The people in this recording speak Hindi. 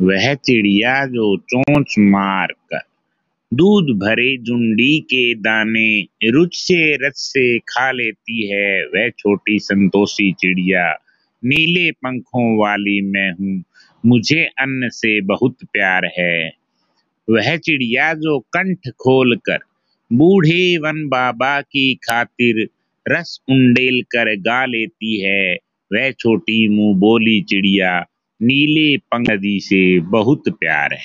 वह चिड़िया जो चोंच मार कर दूध भरे जुंडी के दाने रुच से रच से खा लेती है, वह छोटी संतोषी चिड़िया, नीले पंखों वाली मैं हूँ, मुझे अन्न से बहुत प्यार है। वह चिड़िया जो कंठ खोल कर बूढ़े वन बाबा की खातिर रस उंडेल कर गा लेती है, वह छोटी मुँह बोली चिड़िया नीले पंख नदी से बहुत प्यार है।